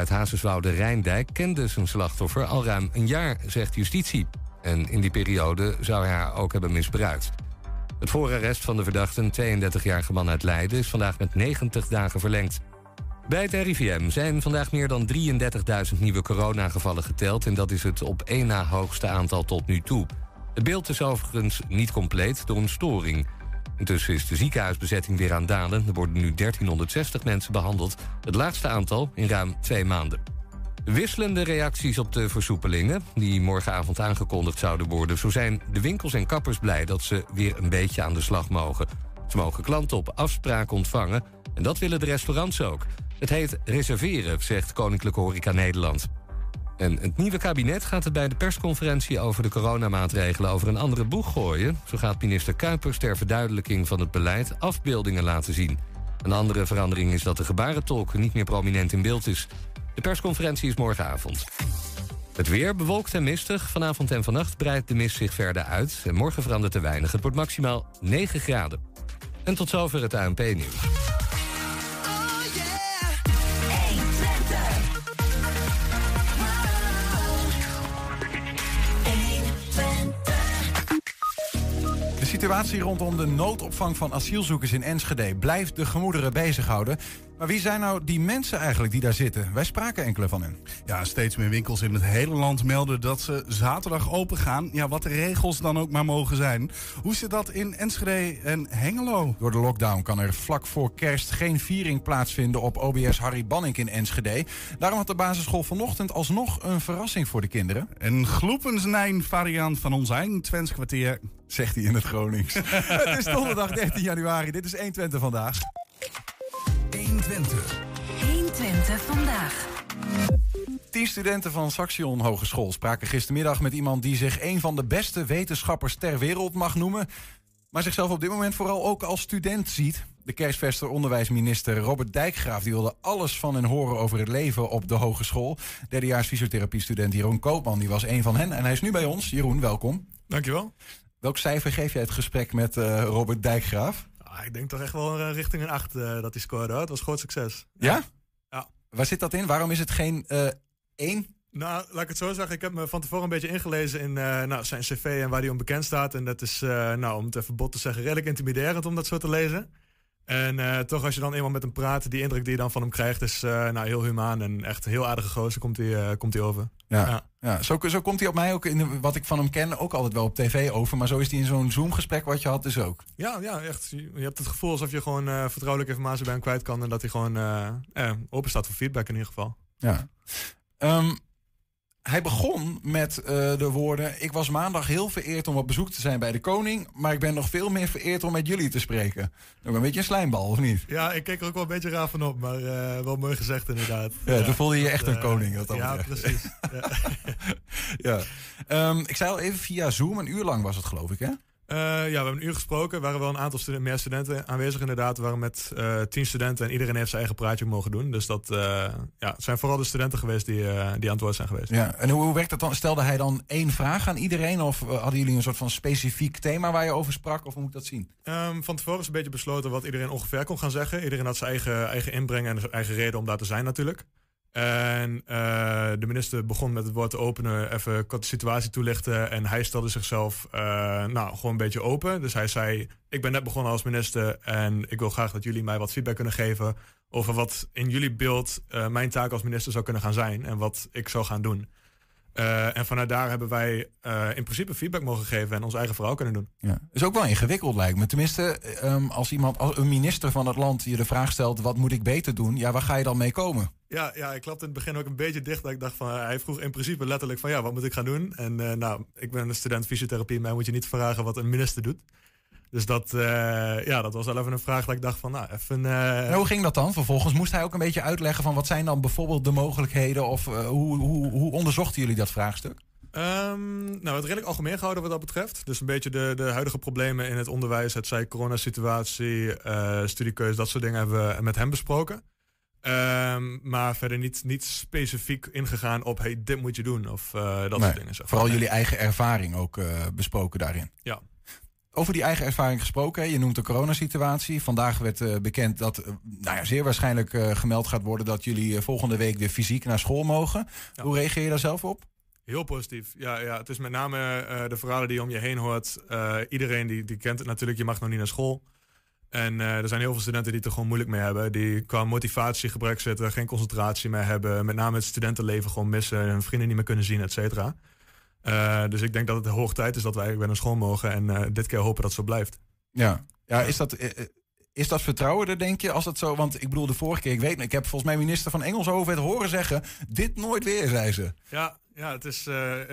Uit Hazeswoude Rijndijk kende zijn slachtoffer al ruim een jaar, zegt justitie. En in die periode zou hij haar ook hebben misbruikt. Het voorarrest van de verdachte, een 32-jarige man uit Leiden, is vandaag met 90 dagen verlengd. Bij het RIVM zijn vandaag meer dan 33.000 nieuwe coronagevallen geteld... en dat is het op één na hoogste aantal tot nu toe. Het beeld is overigens niet compleet door een storing. Intussen is de ziekenhuisbezetting weer aan dalen. Er worden nu 1360 mensen behandeld. Het laagste aantal in ruim twee maanden. Wisselende reacties op de versoepelingen, die morgenavond aangekondigd zouden worden. Zo zijn de winkels en kappers blij dat ze weer een beetje aan de slag mogen. Ze mogen klanten op afspraak ontvangen en dat willen de restaurants ook. Het heet reserveren, zegt Koninklijke Horeca Nederland. En het nieuwe kabinet gaat het bij de persconferentie over de coronamaatregelen over een andere boeg gooien. Zo gaat minister Kuipers ter verduidelijking van het beleid afbeeldingen laten zien. Een andere verandering is dat de gebarentolk niet meer prominent in beeld is. De persconferentie is morgenavond. Het weer bewolkt en mistig. Vanavond en vannacht breidt de mist zich verder uit. En morgen verandert er weinig. Het wordt maximaal 9 graden. En tot zover het ANP-nieuws. Situatie rondom de noodopvang van asielzoekers in Enschede blijft de gemoederen bezighouden. Maar wie zijn nou die mensen eigenlijk die daar zitten? Wij spraken enkele van hen. Ja, steeds meer winkels in het hele land melden dat ze zaterdag open gaan. Ja, wat de regels dan ook maar mogen zijn. Hoe zit dat in Enschede en Hengelo? Door de lockdown kan er vlak voor kerst geen viering plaatsvinden op OBS Harry Banning in Enschede. Daarom had de basisschool vanochtend alsnog een verrassing voor de kinderen. Een gloepensnijn variant van ons eigen Twents kwartier. Zegt hij in het Gronings. het is donderdag 13 januari. Dit is 120 vandaag. 120. 120 vandaag. Tien studenten van Saxion Hogeschool spraken gistermiddag met iemand die zich een van de beste wetenschappers ter wereld mag noemen. Maar zichzelf op dit moment vooral ook als student ziet. De kerstverster onderwijsminister Robert Dijkgraaf die wilde alles van hen horen over het leven op de hogeschool. Derdejaars fysiotherapiestudent Jeroen Koopman die was een van hen en hij is nu bij ons. Jeroen, welkom. Dankjewel. Welk cijfer geef jij het gesprek met uh, Robert Dijkgraaf? Ah, ik denk toch echt wel uh, richting een 8 uh, dat hij scoorde. Het was groot succes. Ja? Ja. Waar zit dat in? Waarom is het geen 1? Nou, laat ik het zo zeggen. Ik heb me van tevoren een beetje ingelezen in nou, zijn cv en waar hij om bekend staat. En dat is, nou, om het even bot te zeggen, redelijk intimiderend om dat zo te lezen. En uh, toch, als je dan eenmaal met hem praat, die indruk die je dan van hem krijgt, is nou, heel humaan en echt een heel aardige gozer komt hij, komt hij over. Ja, ja. Ja. Zo, zo komt hij op mij ook, in de, wat ik van hem ken, ook altijd wel op tv over. Maar zo is hij in zo'n Zoom-gesprek wat je had dus ook. Ja, ja echt. Je, hebt het gevoel alsof je gewoon vertrouwelijke informatie bij hem kwijt kan. En dat hij gewoon open staat voor feedback in ieder geval. Ja. Um, hij begon met uh, de woorden: Ik was maandag heel vereerd om op bezoek te zijn bij de koning. Maar ik ben nog veel meer vereerd om met jullie te spreken. Ook een beetje een slijmbal, of niet? Ja, ik keek er ook wel een beetje raar van op. Maar uh, wel mooi gezegd, inderdaad. Ja, ja toen voelde je je echt een uh, koning. Dat ja, betreft. precies. ja. ja. Um, ik zei al even via Zoom. Een uur lang was het, geloof ik, hè? Uh, ja, we hebben een uur gesproken. Er waren wel een aantal studenten, meer studenten aanwezig inderdaad. We waren met uh, tien studenten en iedereen heeft zijn eigen praatje mogen doen. Dus dat uh, ja, het zijn vooral de studenten geweest die, die aan het woord zijn geweest. Ja, en hoe, hoe werkt dat dan? Stelde hij dan één vraag aan iedereen? Of hadden jullie een soort van specifiek thema waar je over sprak? Of hoe moet ik dat zien? Um, van tevoren is een beetje besloten wat iedereen ongeveer kon gaan zeggen. Iedereen had zijn eigen, eigen inbreng en zijn eigen reden om daar te zijn natuurlijk. En uh, de minister begon met het woord te openen, even de situatie toelichten. En hij stelde zichzelf uh, nou, gewoon een beetje open. Dus hij zei: Ik ben net begonnen als minister en ik wil graag dat jullie mij wat feedback kunnen geven over wat in jullie beeld uh, mijn taak als minister zou kunnen gaan zijn en wat ik zou gaan doen. Uh, en vanuit daar hebben wij uh, in principe feedback mogen geven en ons eigen verhaal kunnen doen. Ja. is ook wel ingewikkeld lijkt me. Tenminste, um, als iemand, als een minister van het land je de vraag stelt: wat moet ik beter doen? Ja, waar ga je dan mee komen? Ja, ja ik klapte in het begin ook een beetje dicht. Dat ik dacht van, hij vroeg in principe letterlijk van ja, wat moet ik gaan doen? En nou, ik ben een student fysiotherapie, mij moet je niet vragen wat een minister doet. Dus dat, uh, ja, dat was wel even een vraag dat ik dacht van, nou, even... Uh... En hoe ging dat dan? Vervolgens moest hij ook een beetje uitleggen van wat zijn dan bijvoorbeeld de mogelijkheden of uh, hoe, hoe, hoe onderzochten jullie dat vraagstuk? Um, nou, het redelijk algemeen gehouden wat dat betreft. Dus een beetje de, de huidige problemen in het onderwijs, het zij coronasituatie, studiekeuze, dat soort dingen hebben we met hem besproken. Um, maar verder niet, niet specifiek ingegaan op hey, dit moet je doen of dat nee, soort dingen. Vooral jullie eigen ervaring ook besproken daarin. Ja. Over die eigen ervaring gesproken. Hè? Je noemt de coronasituatie. Vandaag werd uh, bekend dat uh, nou ja, zeer waarschijnlijk uh, gemeld gaat worden dat jullie volgende week weer fysiek naar school mogen. Ja. Hoe reageer je daar zelf op? Heel positief. Ja, ja, het is met name de verhalen die je om je heen hoort. iedereen die, die kent het natuurlijk. Je mag nog niet naar school. En er zijn heel veel studenten die het er gewoon moeilijk mee hebben. Die qua motivatiegebrek zitten, geen concentratie meer hebben. Met name het studentenleven gewoon missen. Hun vrienden niet meer kunnen zien, et cetera. Uh, dus ik denk dat het hoog tijd is dat wij weer naar school mogen. En uh, dit keer hopen dat het zo blijft. Ja, ja is, dat, is dat vertrouwen er, denk je? Als dat zo, want ik bedoel, de vorige keer, ik weet ik heb volgens mij minister van Engels over het horen zeggen: dit nooit weer, zei ze. Ja, ja het, is,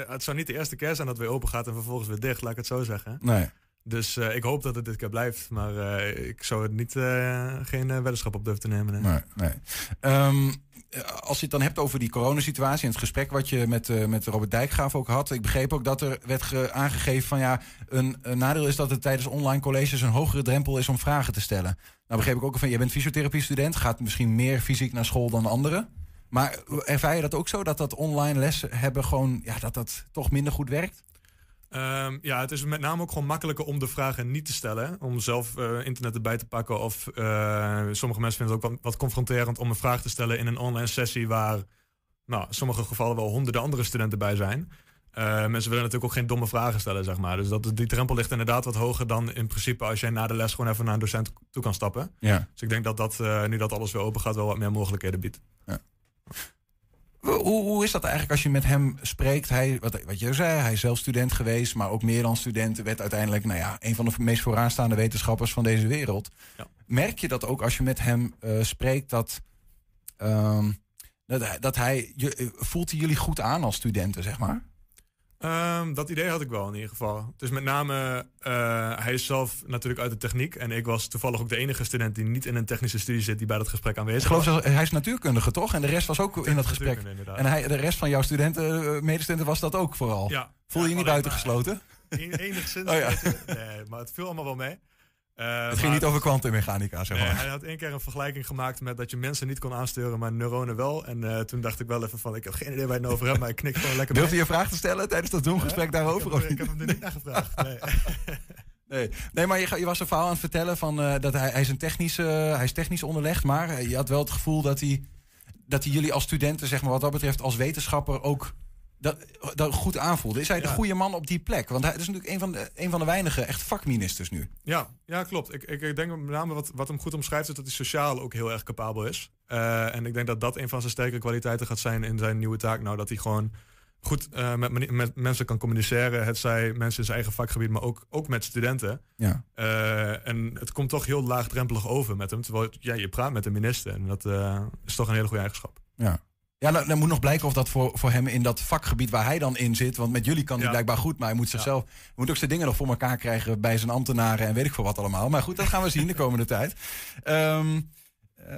het zou niet de eerste keer zijn dat weer open gaat en vervolgens weer dicht, laat ik het zo zeggen. Nee. Dus uh, ik hoop dat het dit keer blijft. Maar uh, ik zou het niet, uh, geen weddenschap op durven te nemen. Nee. Um, als je het dan hebt over die coronasituatie en het gesprek wat je met, met Robert Dijkgraaf ook had. Ik begreep ook dat er werd aangegeven van ja, een, een, nadeel is dat het tijdens online colleges een hogere drempel is om vragen te stellen. Nou begreep ik ook van, je bent fysiotherapie-student, gaat misschien meer fysiek naar school dan anderen. Maar ervaar je dat ook zo, dat dat online lessen hebben gewoon, ja, dat dat toch minder goed werkt? Um, ja, het is met name ook gewoon makkelijker om de vragen niet te stellen. Om zelf uh, internet erbij te pakken. Of uh, sommige mensen vinden het ook wat, wat, confronterend om een vraag te stellen in een online sessie waar, nou, in sommige gevallen wel honderden andere studenten bij zijn. Uh, mensen willen natuurlijk ook geen domme vragen stellen, zeg maar. Dus dat, die drempel ligt inderdaad wat hoger dan in principe als jij na de les gewoon even naar een docent toe kan stappen. Ja. Dus ik denk dat dat, nu dat alles weer open gaat, wel wat meer mogelijkheden biedt. Ja. Hoe, hoe, is dat eigenlijk als je met hem spreekt? Hij, wat, wat je zei, hij is zelf student geweest, maar ook meer dan student. Werd uiteindelijk nou ja, een van de meest vooraanstaande wetenschappers van deze wereld. Ja. Merk je dat ook als je met hem uh, spreekt, dat, um, dat, dat hij, je, voelt hij jullie goed aan als studenten, zeg maar? Um, dat idee had ik wel in ieder geval. Dus met name, uh, hij is zelf natuurlijk uit de techniek. En ik was toevallig ook de enige student die niet in een technische studie zit die bij dat gesprek aanwezig ik geloof was. hij is natuurkundige toch? En de rest was ook in dat gesprek. En hij, de rest van jouw studenten, uh, medestudenten was dat ook vooral. Ja, Voel je je niet buitengesloten? Enigszins. oh, ja. Nee, maar het viel allemaal wel mee. Uh, het ging niet over kwantummechanica, zeg maar. Nee, hij had één keer een vergelijking gemaakt met dat je mensen niet kon aansturen, maar neuronen wel. En uh, toen dacht ik wel even van, ik heb geen idee waar je het over hebt, maar ik knik gewoon lekker Durfde je een vraag te stellen tijdens dat Zoom-gesprek daarover? Ik heb, ik heb hem er niet naar gevraagd, nee. Nee, nee maar je, je, was een verhaal aan het vertellen van uh, dat hij, hij, is een technisch, hij is technisch onderlegd, maar je had wel het gevoel dat hij, dat hij jullie als studenten, zeg maar, wat dat betreft, als wetenschapper ook dat, dat goed aanvoelde. Is hij de goede man op die plek? Want hij is natuurlijk een van de, een van de weinige echt vakministers nu. Ja, ja klopt. Ik, ik, ik denk met name wat, wat hem goed omschrijft... is dat hij sociaal ook heel erg capabel is. Uh, en ik denk dat dat een van zijn sterke kwaliteiten gaat zijn... in zijn nieuwe taak. Nou, dat hij gewoon goed uh, met, met, mensen kan communiceren. Het zij mensen in zijn eigen vakgebied, maar ook, ook met studenten. Ja. Uh, en het komt toch heel laagdrempelig over met hem. Terwijl ja, je praat met de minister. En dat is toch een hele goede eigenschap. Ja. Ja, nou, dan moet nog blijken of dat voor, voor hem in dat vakgebied waar hij dan in zit. Want met jullie kan hij ja. blijkbaar goed, maar hij moet zichzelf. Ja. moet ook zijn dingen nog voor elkaar krijgen bij zijn ambtenaren en weet ik veel wat allemaal. Maar goed, dat gaan we zien de komende tijd. Um, uh,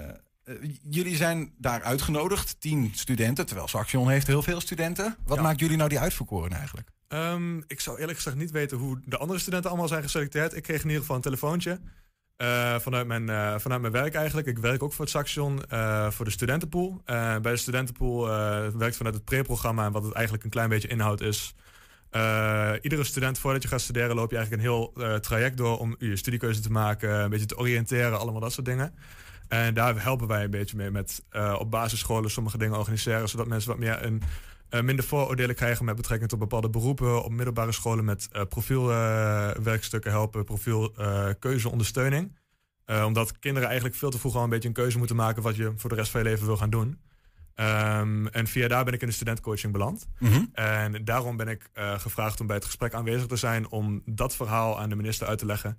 jullie zijn daar uitgenodigd, tien studenten, terwijl Saxion heeft heel veel studenten. Wat ja. maakt jullie nou die uitverkoren eigenlijk? Um, ik zou eerlijk gezegd niet weten hoe de andere studenten allemaal zijn geselecteerd. Ik kreeg in ieder geval een telefoontje. Uh, vanuit, mijn, uh, vanuit mijn werk eigenlijk. Ik werk ook voor het Saxion, uh, voor de studentenpool. bij de studentenpool werkt vanuit het pre-programma en wat het eigenlijk een klein beetje inhoud is. iedere student voordat je gaat studeren loop je eigenlijk een heel traject door om je studiekeuze te maken, een beetje te oriënteren, allemaal dat soort dingen. En daar helpen wij een beetje mee met op basisscholen sommige dingen organiseren, zodat mensen wat meer een uh, minder vooroordelen krijgen met betrekking tot bepaalde beroepen. Op middelbare scholen met uh, profielwerkstukken uh, helpen, profielkeuzeondersteuning. omdat kinderen eigenlijk veel te vroeg al een beetje een keuze moeten maken wat je voor de rest van je leven wil gaan doen. Um, en via daar ben ik in de studentcoaching beland. Mm -hmm. En daarom ben ik gevraagd om bij het gesprek aanwezig te zijn om dat verhaal aan de minister uit te leggen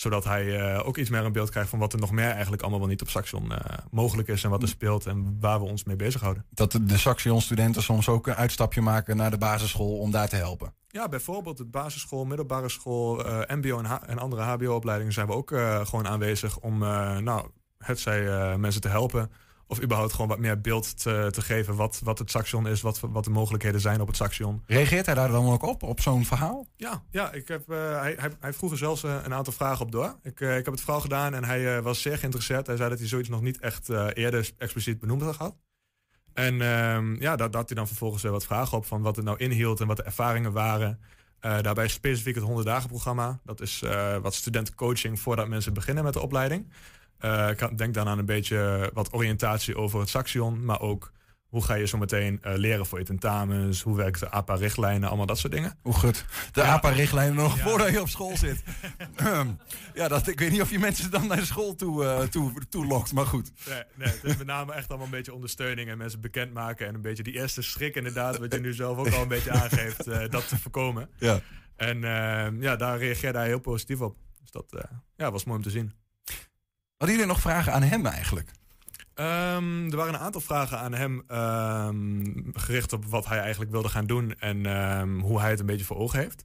zodat hij uh, ook iets meer een beeld krijgt van wat er nog meer eigenlijk allemaal wel niet op Saxion uh, mogelijk is en wat er speelt en waar we ons mee bezighouden. Dat de Saxion-studenten soms ook een uitstapje maken naar de basisschool om daar te helpen. Ja, bijvoorbeeld de basisschool, middelbare school, uh, MBO en, en andere HBO-opleidingen zijn we ook gewoon aanwezig om nou, het zij mensen te helpen of überhaupt gewoon wat meer beeld te, te geven wat, wat het Saxion is, wat, wat de mogelijkheden zijn op het Saxion. Reageert hij daar dan ook op, op zo'n verhaal? Ja, ja ik heb, uh, hij, hij, hij vroeg er zelfs uh, een aantal vragen op door. Ik, uh, ik heb het verhaal gedaan en hij was zeer geïnteresseerd. Hij zei dat hij zoiets nog niet echt eerder expliciet benoemd had gehad. En ehm, ja, daar had hij dan vervolgens weer wat vragen op van wat het nou inhield en wat de ervaringen waren. Daarbij specifiek het 100 dagen programma. Dat is wat studentencoaching voordat mensen beginnen met de opleiding. Uh, ik denk dan aan een beetje wat oriëntatie over het Saxion, maar ook hoe ga je zo meteen uh, leren voor je tentamens? Hoe werkt de APA-richtlijnen? Allemaal dat soort dingen. Hoe goed. De ja. APA-richtlijnen nog ja. voordat je op school zit. ja, dat, ik weet niet of je mensen dan naar school toe, uh, toe, toe lokt, maar goed. Nee, nee, het is met name echt allemaal een beetje ondersteuning en mensen bekendmaken. En een beetje die eerste schrik inderdaad, wat je nu zelf ook al een beetje aangeeft, uh, dat te voorkomen. Ja. En ehm, ja, daar reageerde hij heel positief op. Dus dat ja, was mooi om te zien. Hadden jullie nog vragen aan hem eigenlijk? Um, er waren een aantal vragen aan hem um, gericht op wat hij eigenlijk wilde gaan doen en um, hoe hij het een beetje voor ogen heeft.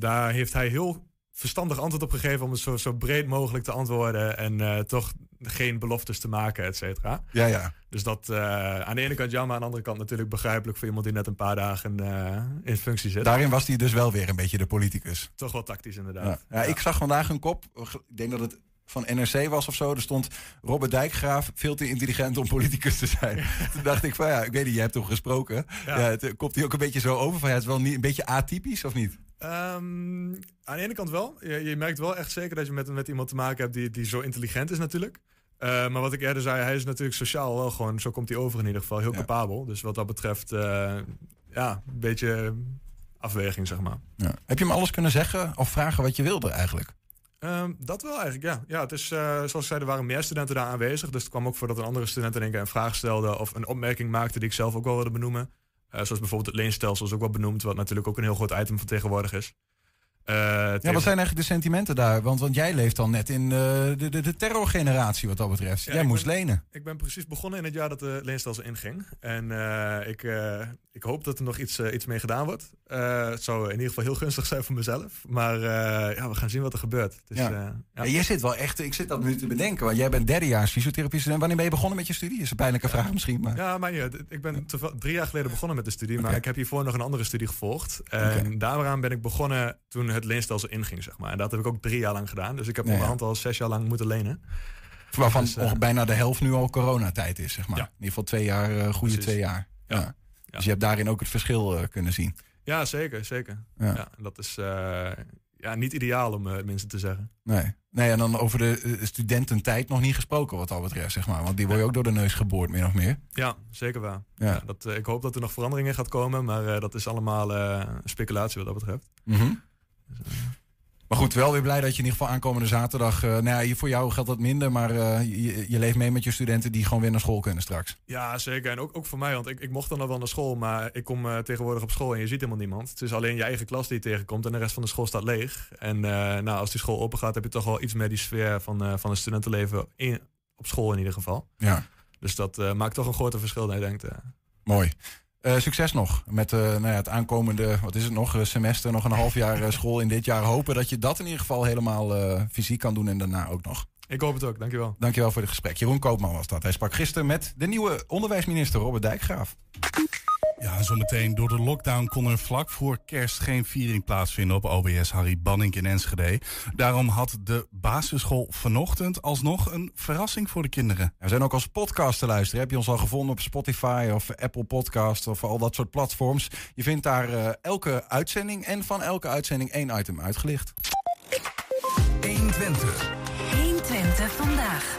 daar heeft hij heel verstandig antwoord op gegeven om het zo, zo breed mogelijk te antwoorden en uh, toch geen beloftes te maken, et cetera. Ja, ja. Dus dat uh, aan de ene kant jammer, aan de andere kant natuurlijk begrijpelijk voor iemand die net een paar dagen uh, in functie zit. Daarin was hij dus wel weer een beetje de politicus. Toch wel tactisch inderdaad. Ja. ja, ja. Ik zag vandaag een kop, ik denk dat het van NRC was of zo. Er stond Robert Dijkgraaf veel te intelligent om politicus te zijn. Toen dacht ik van ja, ik weet niet, je hebt toch gesproken. Ja. ja het, komt hij ook een beetje zo over van ja, het is wel niet, een beetje atypisch of niet? Um, aan de ene kant wel. Je, je, merkt wel echt zeker dat je met, met iemand te maken hebt die, die zo intelligent is natuurlijk. Uh, maar wat ik eerder zei, hij is natuurlijk sociaal wel gewoon, zo komt hij over in ieder geval, heel ja. capabel. Dus wat dat betreft, uh, ja, een beetje afweging zeg maar. Ja. Heb je hem alles kunnen zeggen of vragen wat je wilde eigenlijk? Um, dat wel eigenlijk, ja. ja het is, uh, zoals ik zei, er waren meer studenten daar aanwezig. Dus het kwam ook voor dat een andere student in één keer een vraag stelde... of een opmerking maakte die ik zelf ook wel wilde benoemen. Uh, zoals bijvoorbeeld het leenstelsel is ook wel benoemd... wat natuurlijk ook een heel groot item van tegenwoordig is. Uh, ja, wat zijn eigenlijk de sentimenten daar? Want, want jij leeft al net in uh, de, de, de terrorgeneratie wat dat betreft. Ja, jij moest ben, lenen. Ik ben precies begonnen in het jaar dat de leenstelsel inging. En uh, ik, ik hoop dat er nog iets, iets mee gedaan wordt. het zou in ieder geval heel gunstig zijn voor mezelf. Maar ja, we gaan zien wat er gebeurt. Dus, ja. ja. jij zit wel echt, ik zit dat nu te bedenken. Want jij bent derdejaars fysiotherapie student. Wanneer ben je begonnen met je studie? Is een pijnlijke vraag misschien. Maar... Ja, maar ja, ik ben drie jaar geleden begonnen met de studie. Maar ik heb hiervoor nog een andere studie gevolgd. En okay. daaraan ben ik begonnen toen het leenstelsel inging, zeg maar. En dat heb ik ook drie jaar lang gedaan. Dus ik heb onderhand al zes jaar lang moeten lenen. Waarvan dus, bijna de helft nu al coronatijd is, zeg maar. In ieder geval twee jaar, goede Precies. twee jaar. Ja. Dus je hebt daarin ook het verschil uh, kunnen zien. Ja, zeker, zeker. Ja. en dat is uh, ja, niet ideaal om uh, mensen te zeggen. Nee. nee, en dan over de studententijd nog niet gesproken wat dat betreft, zeg maar. Want die word je ook door de neus geboord, min of meer. Ja, zeker waar. Ja. dat, ik hoop dat er nog veranderingen gaat komen, maar dat is allemaal speculatie wat dat betreft. Mm -hmm. dus, maar goed, wel weer blij dat je in ieder geval aankomende zaterdag... Uh, nou ja, voor jou geldt dat minder, maar uh, je, je, leeft mee met je studenten... die gewoon weer naar school kunnen straks. Ja, zeker. En ook, ook voor mij, want ik, ik mocht dan nog wel naar school... maar ik kom uh, tegenwoordig op school en je ziet helemaal niemand. Het is alleen je eigen klas die je tegenkomt en de rest van de school staat leeg. En nou, als die school open gaat, heb je toch wel iets meer die sfeer... van, van het studentenleven in, op school in ieder geval. Ja. Dus dat maakt toch een grote verschil, denk ik. Mooi. Uh, succes nog met uh, nou ja, het aankomende, wat is het nog, semester, nog een half jaar school in dit jaar. Hopen dat je dat in ieder geval helemaal fysiek kan doen en daarna ook nog. Ik hoop het ook, dankjewel. Dankjewel voor het gesprek. Jeroen Koopman was dat. Hij sprak gisteren met de nieuwe onderwijsminister Robert Dijkgraaf. Ja, zometeen. Door de lockdown kon er vlak voor kerst geen viering plaatsvinden op OBS Harry Banning in Enschede. Daarom had de basisschool vanochtend alsnog een verrassing voor de kinderen. We zijn ook als podcast te luisteren. Heb je ons al gevonden op Spotify of Apple Podcast of al dat soort platforms? Je vindt daar uh, elke uitzending en van elke uitzending één item uitgelicht. 120. 120 vandaag.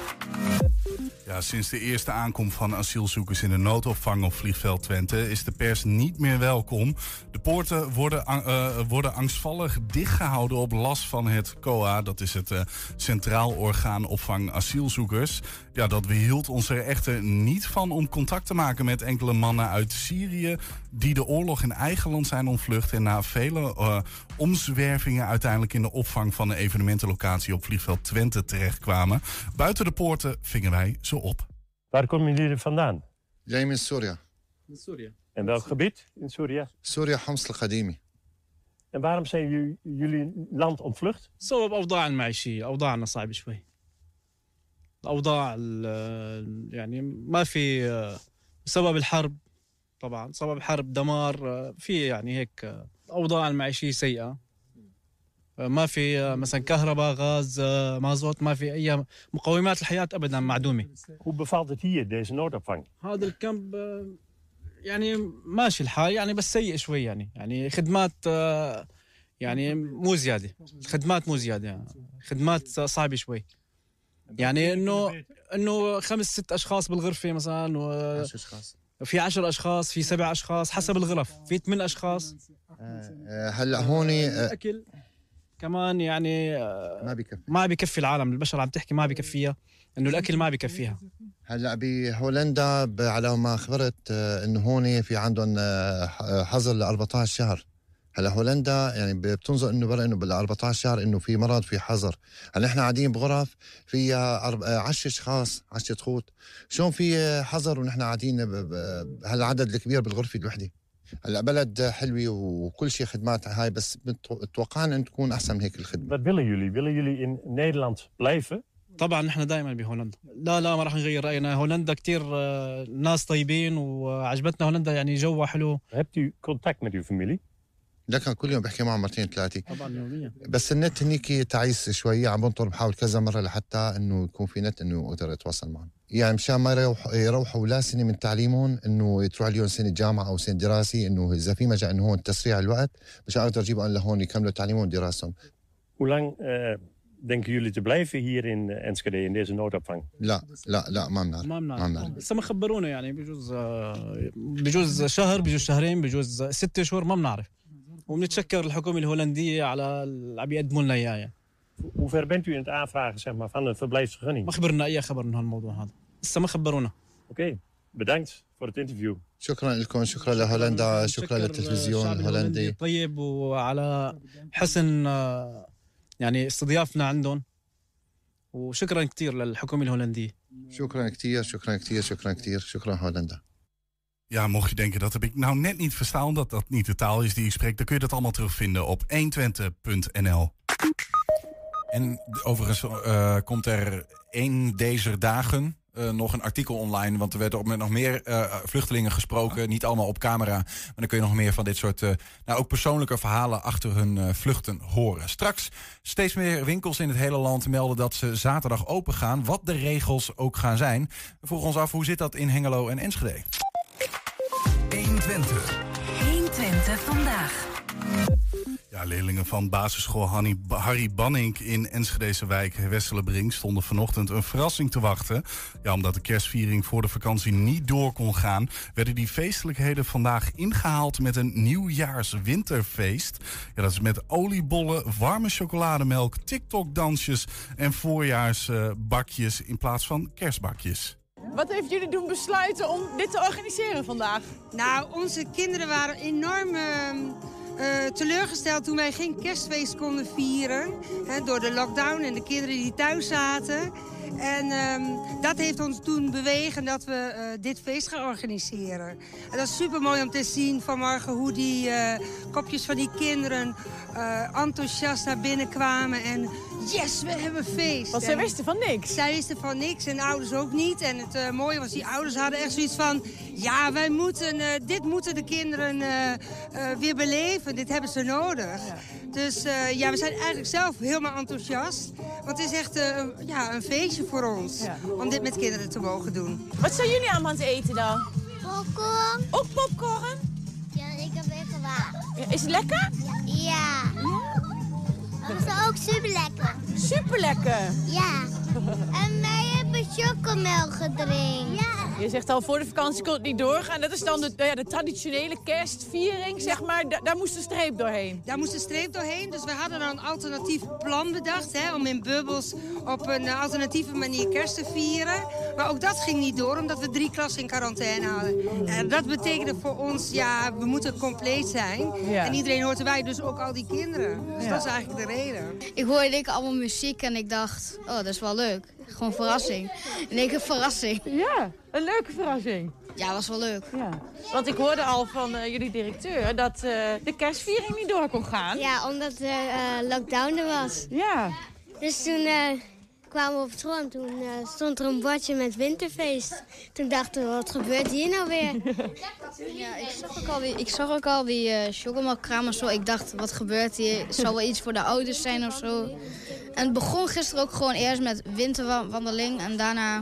Ja, sinds de eerste aankomst van asielzoekers in de noodopvang op vliegveld Twente is de pers niet meer welkom. De poorten worden, uh, worden angstvallig dichtgehouden op last van het COA. Dat is het uh, Centraal Orgaan Opvang Asielzoekers. Ja, dat weerhield ons er echter niet van om contact te maken met enkele mannen uit Syrië. die de oorlog in eigen land zijn ontvlucht. en na vele uh, omzwervingen uiteindelijk in de opvang van de evenementenlocatie op vliegveld Twente terechtkwamen. Buiten de poorten vingen wij ze op. Waar komen jullie vandaan? جاي من سوريا In Syrië. En welk gebied in Syrië? سوريا حمص القديمي En waarom zijn jullie, land ontvlucht? بسبب أوضاع المعيشية أوضاعنا صعبة شوي الأوضاع ال- يعني ما في بسبب الحرب طبعا سبب الحرب دمار في يعني هيك الأوضاع المعيشية سيئة ما في مثلا كهرباء غاز مازوت ما في أي مقومات الحياة أبدا معدومة. Hoe bevalt het hier, deze noodopvang? هذا الكامب يعني ماشي الحال يعني بس سيء شوي يعني. يعني خدمات آه، يعني مو زيادة. خدمات مو زيادة يعني خدمات صعبة شوي. يعني إنه إنه خمس ست أشخاص بالغرفة مثلا و- في عشر أشخاص في سبع أشخاص حسب الغرف. في ثمان أشخاص. آه، هلأ هون آه، الأكل. كمان يعني آه، ما بكفي ما بكفي العالم البشر عم تحكي ما بكفيها إنه الأكل ما بكفيها هلأ بهولندا على ما خبرت آه، إنه هون في عندهم آه، حظر ل 14 شهر. هلأ هولندا يعني بتنظر إنه بلا إنه بال 14 شهر إنه في مرض في حظر. هلأ إحنا قاعدين بغرف فيها 10 اشخاص 10 تخوت. شلون في حظر ونحن قاعدين هالعدد الكبير بالغرفة الوحدة؟ هلا بلد حلوة وكل شيء خدمات هاي بس توقعنا إن تكون أحسن من هيك الخدمة. Wat willen jullie? Willen jullie in Nederland blijven? طبعا نحن دائما بهولندا. لا لا ما راح نغير رأينا. هولندا كتير آه، ناس طيبين وعجبتنا. هولندا يعني جوها حلو. Hebt u contact met uw familie? لكن كل يوم بحكي معهم مرتين ثلاثة. طبعا يوميا. بس النت هنيك تعيس شوي. عم بنطر بحاول كذا مرة لحتى إنه يكون في نت إنه أقدر أتواصل معهم. يعني مشان ما يروح يروحوا لا سنة من تعليمهم إنه تروح عليهم سنة جامعة أو سنة دراسي إنه إذا في مجال إنه هون تسريع الوقت مشان أقدر اجيبهم لهون يكملوا تعليمهم ودراستهم Hoe lang eh, denken jullie te blijven hier in Enschede in deze noodopvang? لا لا لا ما بنعرف ما ما بنعرف. لسه ما خبرونا يعني بجوز آه، بجوز شهر بجوز شهرين بجوز ست شهور ما بنعرف. وبنتشكر الحكومة الهولندية على اللي عم يقدموا لنا اياه يعني Hoe ver bent u in het aanvragen zeg maar, van een verblijfsvergunning? ما خبرنا اي خبر من هالموضوع هذا لسه ما خبرونا Oké, bedankt voor het interview. شكرا لكم شكرا لهولندا شكرا بنتشكر للتلفزيون الشعب الهولندي طيب وعلى حسن آه، يعني استضيافنا عندهم وشكرا كثير للحكومه الهولنديه شكرا كثير شكرا كثير شكرا كثير شكرا هولندا Ja, mocht je denken dat heb ik nou net niet verstaan, dat dat niet de taal is die ik spreek, dan kun je dat allemaal terugvinden op 120.nl. En overigens eh, komt er één deze dagen eh, nog een artikel online. Want er werd ook met nog meer eh, vluchtelingen gesproken. Niet allemaal op camera. Maar dan kun je nog meer van dit soort, eh, nou ook persoonlijke verhalen achter hun eh, vluchten horen. Straks steeds meer winkels in het hele land melden dat ze zaterdag open gaan. Wat de regels ook gaan zijn. We vroegen ons af, hoe zit dat in Hengelo en Enschede? 120. 120 vandaag. Ja, leerlingen van basisschool Hanni- Harry Banning in Enschedese wijk Westelenbrink stonden vanochtend een verrassing te wachten. Ja, omdat de kerstviering voor de vakantie niet door kon gaan, werden die feestelijkheden vandaag ingehaald met een nieuwjaarswinterfeest. Ja, dat is met oliebollen, warme chocolademelk, TikTok-dansjes en voorjaarsbakjes in plaats van kerstbakjes. Wat heeft jullie doen besluiten om dit te organiseren vandaag? Nou, onze kinderen waren enorm eh, eh, teleurgesteld toen wij geen kerstfeest konden vieren. Hè, door de lockdown en de kinderen die thuis zaten. En ehm, dat heeft ons toen bewegen dat we eh, dit feest gaan organiseren. En dat is super mooi om te zien vanmorgen hoe die eh, kopjes van die kinderen enthousiast naar binnen kwamen. En yes, we hebben feest. Want zij En- wisten van niks. zij wisten van niks en de ouders ook niet. En het eh, mooie was, die ouders hadden echt zoiets van... ja, wij moeten, eh, dit moeten de kinderen eh, eh, weer beleven. Dit hebben ze nodig. Dus eh, ja, we zijn eigenlijk zelf helemaal enthousiast. Want het is echt eh, een- ja, een feestje voor ons. Om dit met kinderen te mogen doen. Wat zijn jullie allemaal aan het eten dan? Popcorn. Ook popcorn? Ja, ik heb gewaagd. Ja, Is het lekker? Ja. Dat is ook super lekker. Super lekker. Ja. En wij hebben chocomel gedrinkt. Ja. Je zegt al voor de vakantie kon het niet doorgaan. Dat is dan de, ja, de traditionele kerstviering, zeg maar. Da- daar moest een streep doorheen. Daar moest een streep doorheen, dus we hadden dan een alternatief plan bedacht... Hè, om in bubbels op een eh, alternatieve manier kerst te vieren. Maar ook dat ging niet door, omdat we drie klassen in quarantaine hadden. En dat betekende voor ons, ja, we moeten compleet zijn. Ja. En iedereen hoort erbij, dus ook al die kinderen. Dus Ja. dat is eigenlijk de reden. Ik hoorde ik allemaal muziek en ik dacht, oh, dat is wel leuk. Gewoon verrassing. In één keer verrassing. Ja, een leuke verrassing. Ja, was wel leuk. Ja. Want ik hoorde al van eh, jullie directeur dat eh, de kerstviering niet door kon gaan. Ja, omdat er eh, lockdown er was. Ja. Dus toen kwamen we op school en toen eh, stond er een bordje met winterfeest. Toen dachten we, wat gebeurt hier nou weer? Ja, ik zag ook al die, ik zag ook al die eh en zo. Ik dacht, wat gebeurt hier? Zal wel iets voor de ouders zijn of zo. En het begon gisteren ook gewoon eerst met winterwandeling. En daarna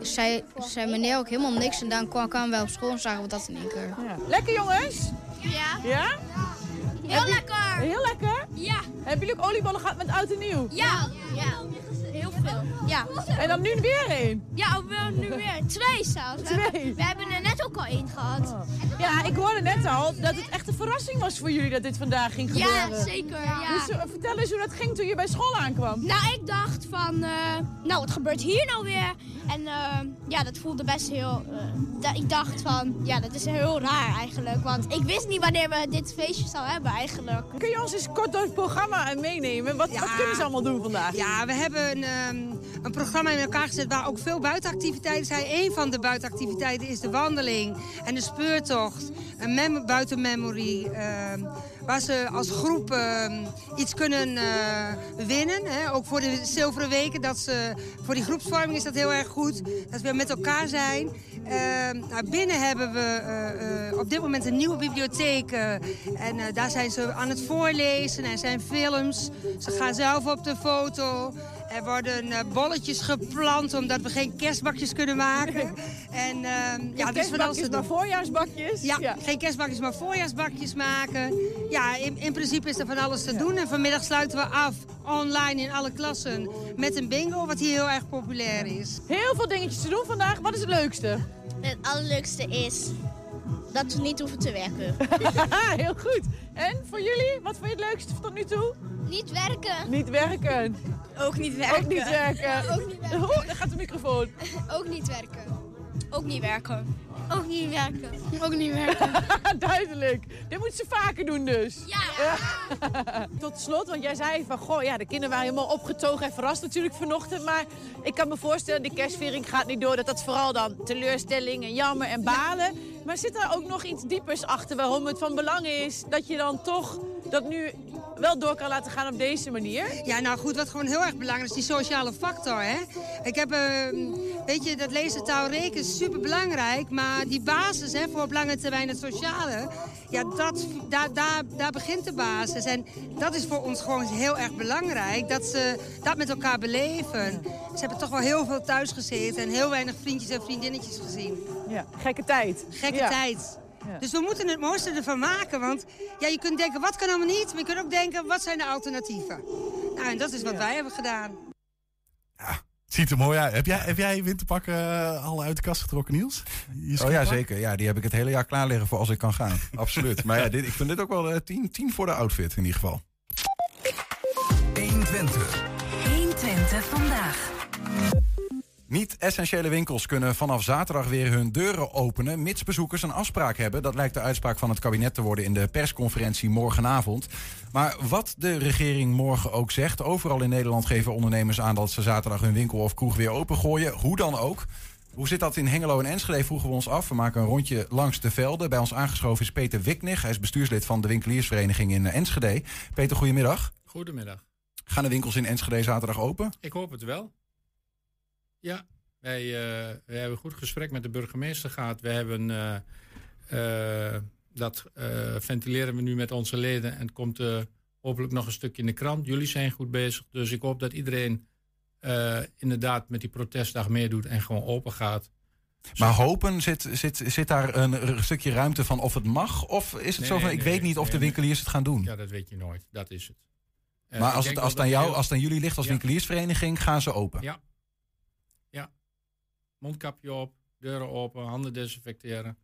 zei, zei meneer ook helemaal niks. En dan kwam- kwamen wij op school en zagen we dat in één keer. Lekker jongens? Ja. Ja? Heel lekker. Heel lekker? Ja. Hebben jullie ook oliebollen gehad met oud en nieuw? Ja. Ja. Veel. Ja. En dan nu weer één? Ja, we hebben nu weer twee zelfs. We hebben- Twee? We hebben er net ook al één gehad. Ja, ik hoorde net al dat het echt een verrassing was voor jullie dat dit vandaag ging Ja, gebeuren. zeker, ja. Dus eh, vertel eens hoe dat ging toen je bij school aankwam. Nou, ik dacht van, eh, nou, wat gebeurt hier nou weer? En eh, ja, dat voelde best heel... eh, ik dacht van, ja, dat is heel raar eigenlijk. Want ik wist niet wanneer we dit feestje zouden hebben eigenlijk. Kun je ons eens kort door het programma meenemen? Wat, wat kunnen ze allemaal doen vandaag? Ja, we hebben een, ehm, een programma in elkaar gezet waar ook veel buitenactiviteiten zijn. Een van de buitenactiviteiten is de wandeling en de speurtocht. Een mem buitenmemory. ehm, waar ze als groep ehm, iets kunnen eh, winnen. Hè. Ook voor de zilveren weken. Dat ze, voor die groepsvorming is dat heel erg goed. Dat we met elkaar zijn. Nou, binnen hebben we eh, eh, op dit moment een nieuwe bibliotheek. en daar zijn ze aan het voorlezen. Er zijn films. Ze gaan zelf op de foto. Er worden eh, bolletjes geplant omdat we geen kerstbakjes kunnen maken. En, ehm ja, dus van alles te kerstbakjes, maar voorjaarsbakjes? Ja, Ja. geen kerstbakjes, maar voorjaarsbakjes maken. Ja, in, in principe is er van alles te doen. En vanmiddag sluiten we af online in alle klassen met een bingo, wat hier heel erg populair is. Heel veel dingetjes te doen vandaag. Wat is het leukste? Het allerleukste is dat we niet hoeven te werken. Heel goed. En voor jullie? Wat vond je het leukste tot nu toe? Niet werken. Niet werken. Ook niet Ook niet werken. Ook niet werken. Oeh, daar gaat de microfoon. Ook niet werken. Ook niet werken. Ook niet werken. Ook niet werken. Duidelijk. Dit moet ze vaker doen dus. Ja. Tot slot, want jij zei van, goh, ja, de kinderen waren helemaal opgetogen en verrast natuurlijk vanochtend. Maar ik kan me voorstellen, de kerstviering gaat niet door. Dat dat vooral dan teleurstelling en jammer en balen. Maar zit er ook nog iets diepers achter waarom het van belang is dat je dan toch dat nu wel door kan laten gaan op deze manier? Ja, nou goed, wat gewoon heel erg belangrijk is, die sociale factor. Hè? Ik heb, ehm, weet je, dat lezen, taal, rekenen is super belangrijk. Maar die basis hè, voor op lange termijn het sociale, ja, dat, daar, daar, daar begint de basis. En dat is voor ons gewoon heel erg belangrijk, dat ze dat met elkaar beleven. Ze hebben toch wel heel veel thuis gezeten en heel weinig vriendjes en vriendinnetjes gezien. Ja, gekke tijd. Gekke Ja. tijd. Ja. Dus we moeten het mooiste ervan maken. Want ja, je kunt denken, wat kan allemaal niet? Maar je kunt ook denken, wat zijn de alternatieven? Nou, en dat is wat wij hebben gedaan. Ziet er mooi uit. Heb jij, heb jij winterpakken eh, al uit de kast getrokken, Niels? Oh ja, zeker. Ja, die heb ik het hele jaar klaar liggen voor als ik kan gaan. Absoluut. Maar ja, dit, ik vind dit ook wel eh, 10 10 voor de outfit in ieder geval. 120. 120 vandaag. Niet-essentiële winkels kunnen vanaf zaterdag weer hun deuren openen... mits bezoekers een afspraak hebben. Dat lijkt de uitspraak van het kabinet te worden in de persconferentie morgenavond. Maar wat de regering morgen ook zegt... overal in Nederland geven ondernemers aan dat ze zaterdag hun winkel of kroeg weer opengooien. Hoe dan ook. Hoe zit dat in Hengelo en Enschede, vroegen we ons af. We maken een rondje langs de velden. Bij ons aangeschoven is Peter Wiknig. Hij is bestuurslid van de winkeliersvereniging in Enschede. Peter, goedemiddag. Goedemiddag. Gaan de winkels in Enschede zaterdag open? Ik hoop het wel. Ja, wij, eh, wij hebben een goed gesprek met de burgemeester gehad. We hebben, eh, eh, dat ventileren we nu met onze leden en het komt hopelijk nog een stukje in de krant. Jullie zijn goed bezig, dus ik hoop dat iedereen inderdaad met die protestdag meedoet en gewoon open gaat. Maar hopen, zit, zit, zit daar een stukje ruimte van of het mag? Of is het Nee, zo van, nee, ik nee, weet niet of de winkeliers het gaan doen? Ja, dat weet je nooit. Dat is het. Maar als het, als, het aan jou, als het aan jullie ligt als Ja. winkeliersvereniging, gaan ze open. Ja. Ja. Mondkapje op, deuren open, handen desinfecteren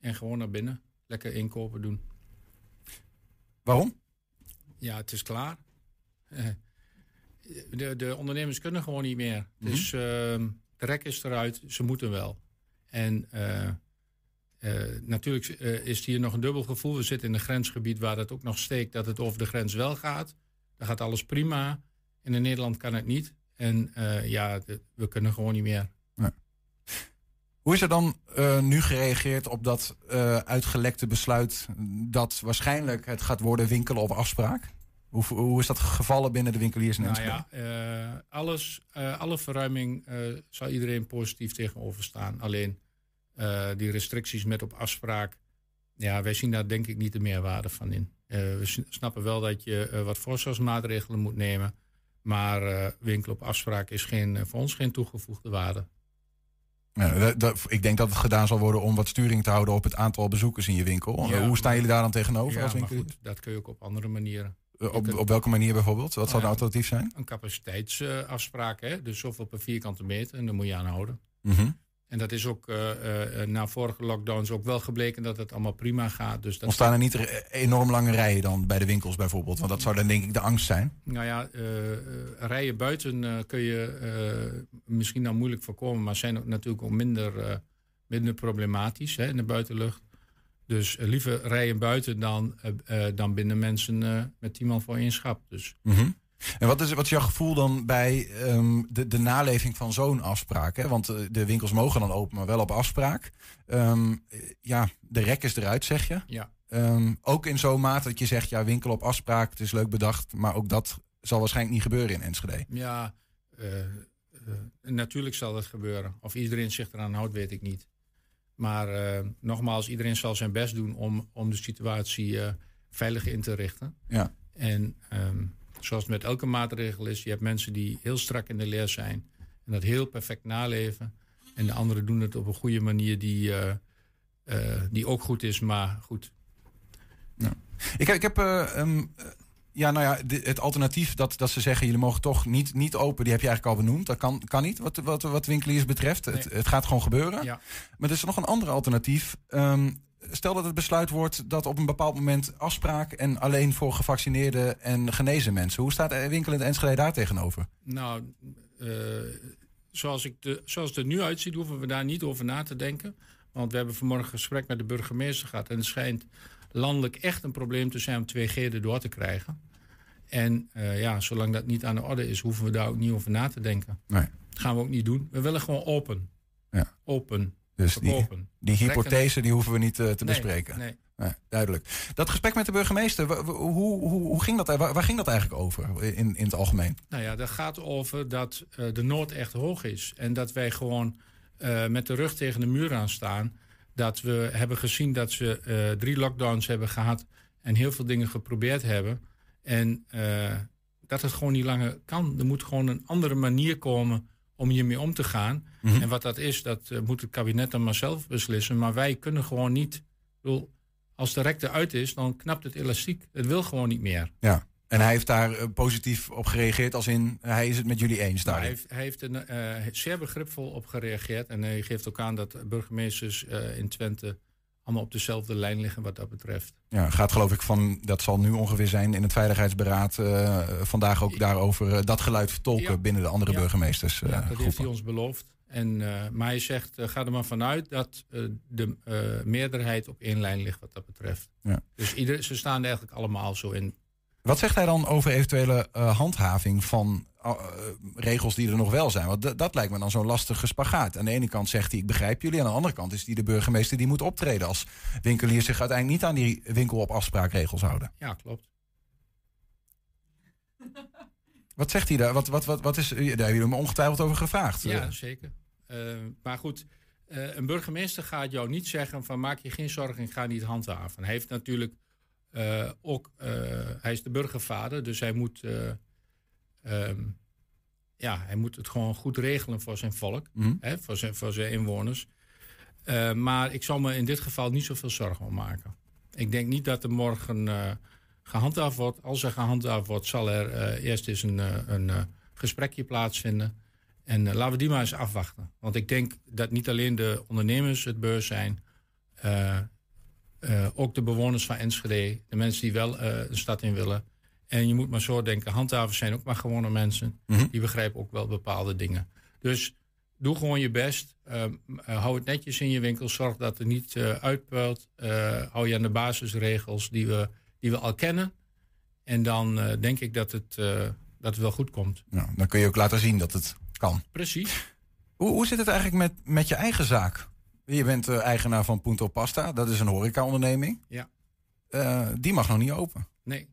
en gewoon naar binnen. Lekker inkopen doen. Waarom? Ja, het is klaar. Eh, De, de ondernemers kunnen gewoon niet meer. Dus ehm, de rek is eruit, ze moeten wel. En eh, eh, natuurlijk is hier nog een dubbel gevoel. We zitten in een grensgebied waar het ook nog steekt dat het over de grens wel gaat. Dan gaat alles prima. En in Nederland kan het niet. En eh, ja, we kunnen gewoon niet meer. Hoe is er dan eh, nu gereageerd op dat eh, uitgelekte besluit dat waarschijnlijk het gaat worden winkelen op afspraak? Hoe, hoe is dat gevallen binnen de winkeliers in Nou ja, alles, alle verruiming zal iedereen positief tegenover staan. Alleen die restricties met op afspraak, ja, wij zien daar denk ik niet de meerwaarde van in. We snappen wel dat je wat voorzorgsmaatregelen moet nemen. Maar eh winkel op afspraak is geen, eh, voor ons geen toegevoegde waarde. Ja, dat- dat- ik denk dat het gedaan zal worden om wat sturing te houden op het aantal bezoekers in je winkel. Ja, Hoe staan jullie daar dan tegenover Ja, als goed, dat kun je ook op andere manieren. Eh, op, op welke manier bijvoorbeeld? Wat zou een Nou ja, alternatief zijn? Een capaciteitsafspraak, hè? dus zoveel per vierkante meter en daar moet je aan houden. Mhm. En dat is ook eh, eh, na vorige lockdowns ook wel gebleken dat het allemaal prima gaat. Dus dat Ontstaan er niet enorm lange rijen dan bij de winkels bijvoorbeeld? Want dat zou dan denk ik de angst zijn. Nou ja, eh, eh, rijden buiten eh, kun je eh, misschien dan moeilijk voorkomen, maar zijn ook natuurlijk ook minder, eh, minder problematisch hè, in de buitenlucht. Dus eh, liever rijden buiten dan, eh, eh, dan binnen mensen eh, met tien man voor één schap. Dus Mhm. En wat is, wat is jouw gevoel dan bij ehm, de, de naleving van zo'n afspraak? Hè? Want eh, de winkels mogen dan open, maar wel op afspraak. Ehm, eh, ja, de rek is eruit, zeg je. Ja. Ehm, ook in zo'n mate dat je zegt, ja, winkel op afspraak, het is leuk bedacht. Maar ook dat zal waarschijnlijk niet gebeuren in Enschede. ja, eh, natuurlijk zal dat gebeuren. Of iedereen zich eraan houdt, weet ik niet. Maar nogmaals, iedereen zal zijn best doen om, om de situatie veilig in te richten. Ja. En zoals het met elke maatregel is, je hebt mensen die heel strak in de leer zijn en dat heel perfect naleven. En de anderen doen het op een goede manier die, eh, eh, die ook goed is, maar goed. Ik, ik heb, eh, ehm, eh, ja, nou ja, het alternatief dat, dat ze zeggen, jullie mogen toch niet, niet open, die heb je eigenlijk al benoemd. Dat kan, kan niet, wat, wat, wat winkeliers betreft. Het, het gaat gewoon gebeuren. Ja. Maar er is nog een ander alternatief. Ehm, stel dat het besluit wordt dat op een bepaald moment afspraak en alleen voor gevaccineerde en genezen mensen. Hoe staat de winkel in het Enschede daar tegenover? Nou, eh, zoals, ik de, zoals het er nu uitziet, hoeven we daar niet over na te denken. Want we hebben vanmorgen een gesprek met de burgemeester gehad. En het schijnt landelijk echt een probleem te zijn om 2G erdoor te krijgen. En eh, ja, zolang dat niet aan de orde is, hoeven we daar ook niet over na te denken. Nee. Dat gaan we ook niet doen. We willen gewoon open. Ja. Open. Dus die, die hypothese die hoeven we niet eh, te Nee, bespreken. nee. duidelijk. Dat gesprek met de burgemeester, hoe, hoe, hoe ging dat, waar, waar ging dat eigenlijk over in, in het algemeen? Nou ja, dat gaat over dat eh, de nood echt hoog is. En dat wij gewoon eh, met de rug tegen de muur aan staan. Dat we hebben gezien dat ze drie lockdowns hebben gehad en heel veel dingen geprobeerd hebben. En dat het gewoon niet langer kan. Er moet gewoon een andere manier komen om hiermee om te gaan. Mhm. En wat dat is, dat eh, moet het kabinet dan maar zelf beslissen. Maar wij kunnen gewoon niet. Bedoel, als de rek eruit is, dan knapt het elastiek. Het wil gewoon niet meer. Ja. En hij heeft daar eh, positief op gereageerd, als in hij is het met jullie eens Nou, daar. hij heeft, hij heeft er eh, zeer begripvol op gereageerd. En hij geeft ook aan dat burgemeesters in Twente allemaal op dezelfde lijn liggen wat dat betreft. Ja, gaat geloof ik van, dat zal nu ongeveer zijn in het Veiligheidsberaad eh, vandaag ook daarover eh, dat geluid vertolken Ja. binnen de andere Ja. burgemeesters. eh, Ja, dat heeft hij ons beloofd. En, eh, maar hij zegt, eh, ga er maar vanuit dat eh, de eh, meerderheid op één lijn ligt wat dat betreft. Ja. Dus ieder, ze staan er eigenlijk allemaal zo in. Wat zegt hij dan over eventuele eh, handhaving van eh, regels die er nog wel zijn? Want dat lijkt me dan zo'n lastige spagaat. Aan de ene kant zegt hij, ik begrijp jullie. Aan de andere kant is hij de burgemeester die moet optreden... als winkeliers zich uiteindelijk niet aan die winkel op afspraakregels houden. Ja, klopt. Wat zegt hij daar? Wat, wat, wat, wat is, daar hebben jullie me ongetwijfeld over gevraagd. Ja, Eh, zeker. Maar goed, een burgemeester gaat jou niet zeggen van maak je geen zorgen, ik ga niet handhaven. Hij heeft natuurlijk eh, ook, eh, hij is de burgervader, dus hij moet, eh, ehm, ja, hij moet het gewoon goed regelen voor zijn volk, Mhm. hè, voor, zijn, voor zijn inwoners. Maar ik zal me in dit geval niet zoveel zorgen om maken. Ik denk niet dat er morgen eh, gehandhaafd wordt. Als er gehandhaafd wordt, zal er eerst eens een, een gesprekje plaatsvinden. En laten we die maar eens afwachten. Want ik denk dat niet alleen de ondernemers het beurs zijn, eh, ook de bewoners van Enschede, de mensen die wel eh een stad in willen. En je moet maar zo denken, handhavers zijn ook maar gewone mensen. Mhm. Die begrijpen ook wel bepaalde dingen. Dus doe gewoon je best. Eh, eh, hou het netjes in je winkel. Zorg dat het niet eh uitpuilt. Eh, hou je aan de basisregels die we, die we al kennen. En dan eh, denk ik dat het, eh, dat het wel goed komt. nou, dan kun je ook laten zien dat het kan. Precies. Hoe, hoe zit het eigenlijk met, met je eigen zaak? Je bent eh, eigenaar van Punto Pasta. Dat is een horecaonderneming. Ja. Eh, die mag nog niet open. Nee.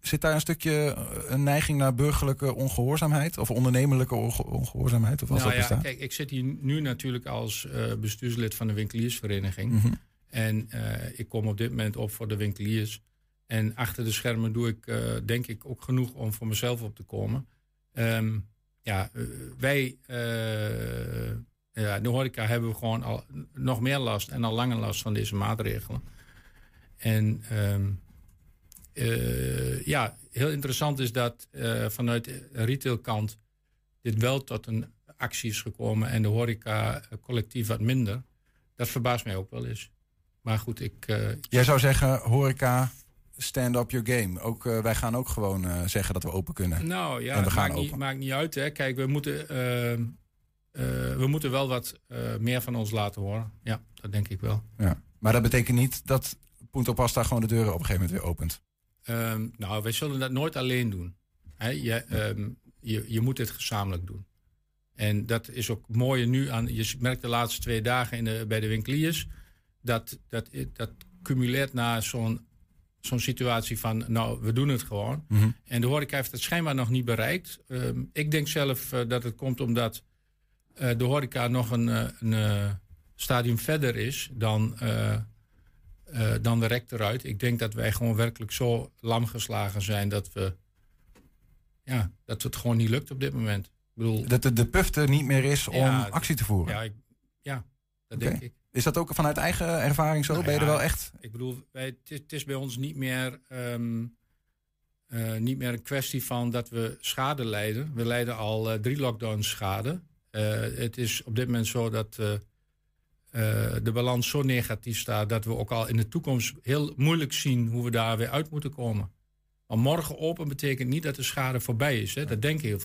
Zit daar een stukje eh, een neiging naar burgerlijke ongehoorzaamheid? Of ondernemelijke onge- ongehoorzaamheid? Of nou dat ja, bestaat? kijk, ik zit hier nu natuurlijk als eh, bestuurslid van de winkeliersvereniging. Mhm. En eh, ik kom op dit moment op voor de winkeliers. En achter de schermen doe ik, eh, denk ik, ook genoeg om voor mezelf op te komen. Ehm, ja, eh, wij eh, ja, de horeca hebben we gewoon al nog meer last en al langer last van deze maatregelen. En ehm, eh, ja, heel interessant is dat eh, vanuit de retailkant dit wel tot een actie is gekomen en de horeca eh, collectief wat minder. Dat verbaast mij ook wel eens. Maar goed, ik. Jij zou zeggen, horeca, stand up your game. Ook, wij gaan ook gewoon zeggen dat we open kunnen. Nou ja, en we het gaan maakt niet, maakt niet uit. Hè. Kijk, we moeten, ehm, eh, we moeten wel wat eh, meer van ons laten horen. Ja, dat denk ik wel. Ja. Maar dat betekent niet dat Punto Pasta gewoon de deuren op een gegeven moment weer opent. Ehm, nou, wij zullen dat nooit alleen doen. Je, ehm, je, je moet dit gezamenlijk doen. En dat is ook mooi nu aan. Je merkt de laatste twee dagen in de, bij de winkeliers. Dat, dat, dat cumuleert naar zo'n zo'n situatie van. Nou, we doen het gewoon. Mhm. En de horeca heeft het schijnbaar nog niet bereikt. Ehm, ik denk zelf eh, dat het komt omdat eh, de horeca nog een, eh, een eh, stadium verder is dan, eh, eh, dan de rek eruit. Ik denk dat wij gewoon werkelijk zo lam geslagen zijn dat we, ja, dat het gewoon niet lukt op dit moment. Ik bedoel, Dat de, de puff er niet meer is om Ja, actie te voeren. ja, ik, ja dat denk ik. Is dat ook vanuit eigen ervaring zo? Nou ben je er wel echt... Ik bedoel, het, is, bij ons niet meer, ehm, eh, niet meer een kwestie van dat we schade lijden. We lijden al eh, drie lockdowns schade. Eh, het is op dit moment zo dat eh, eh, de balans zo negatief staat dat we ook al in de toekomst heel moeilijk zien hoe we daar weer uit moeten komen. Maar morgen open betekent niet dat de schade voorbij is. Hè? Dat denken heel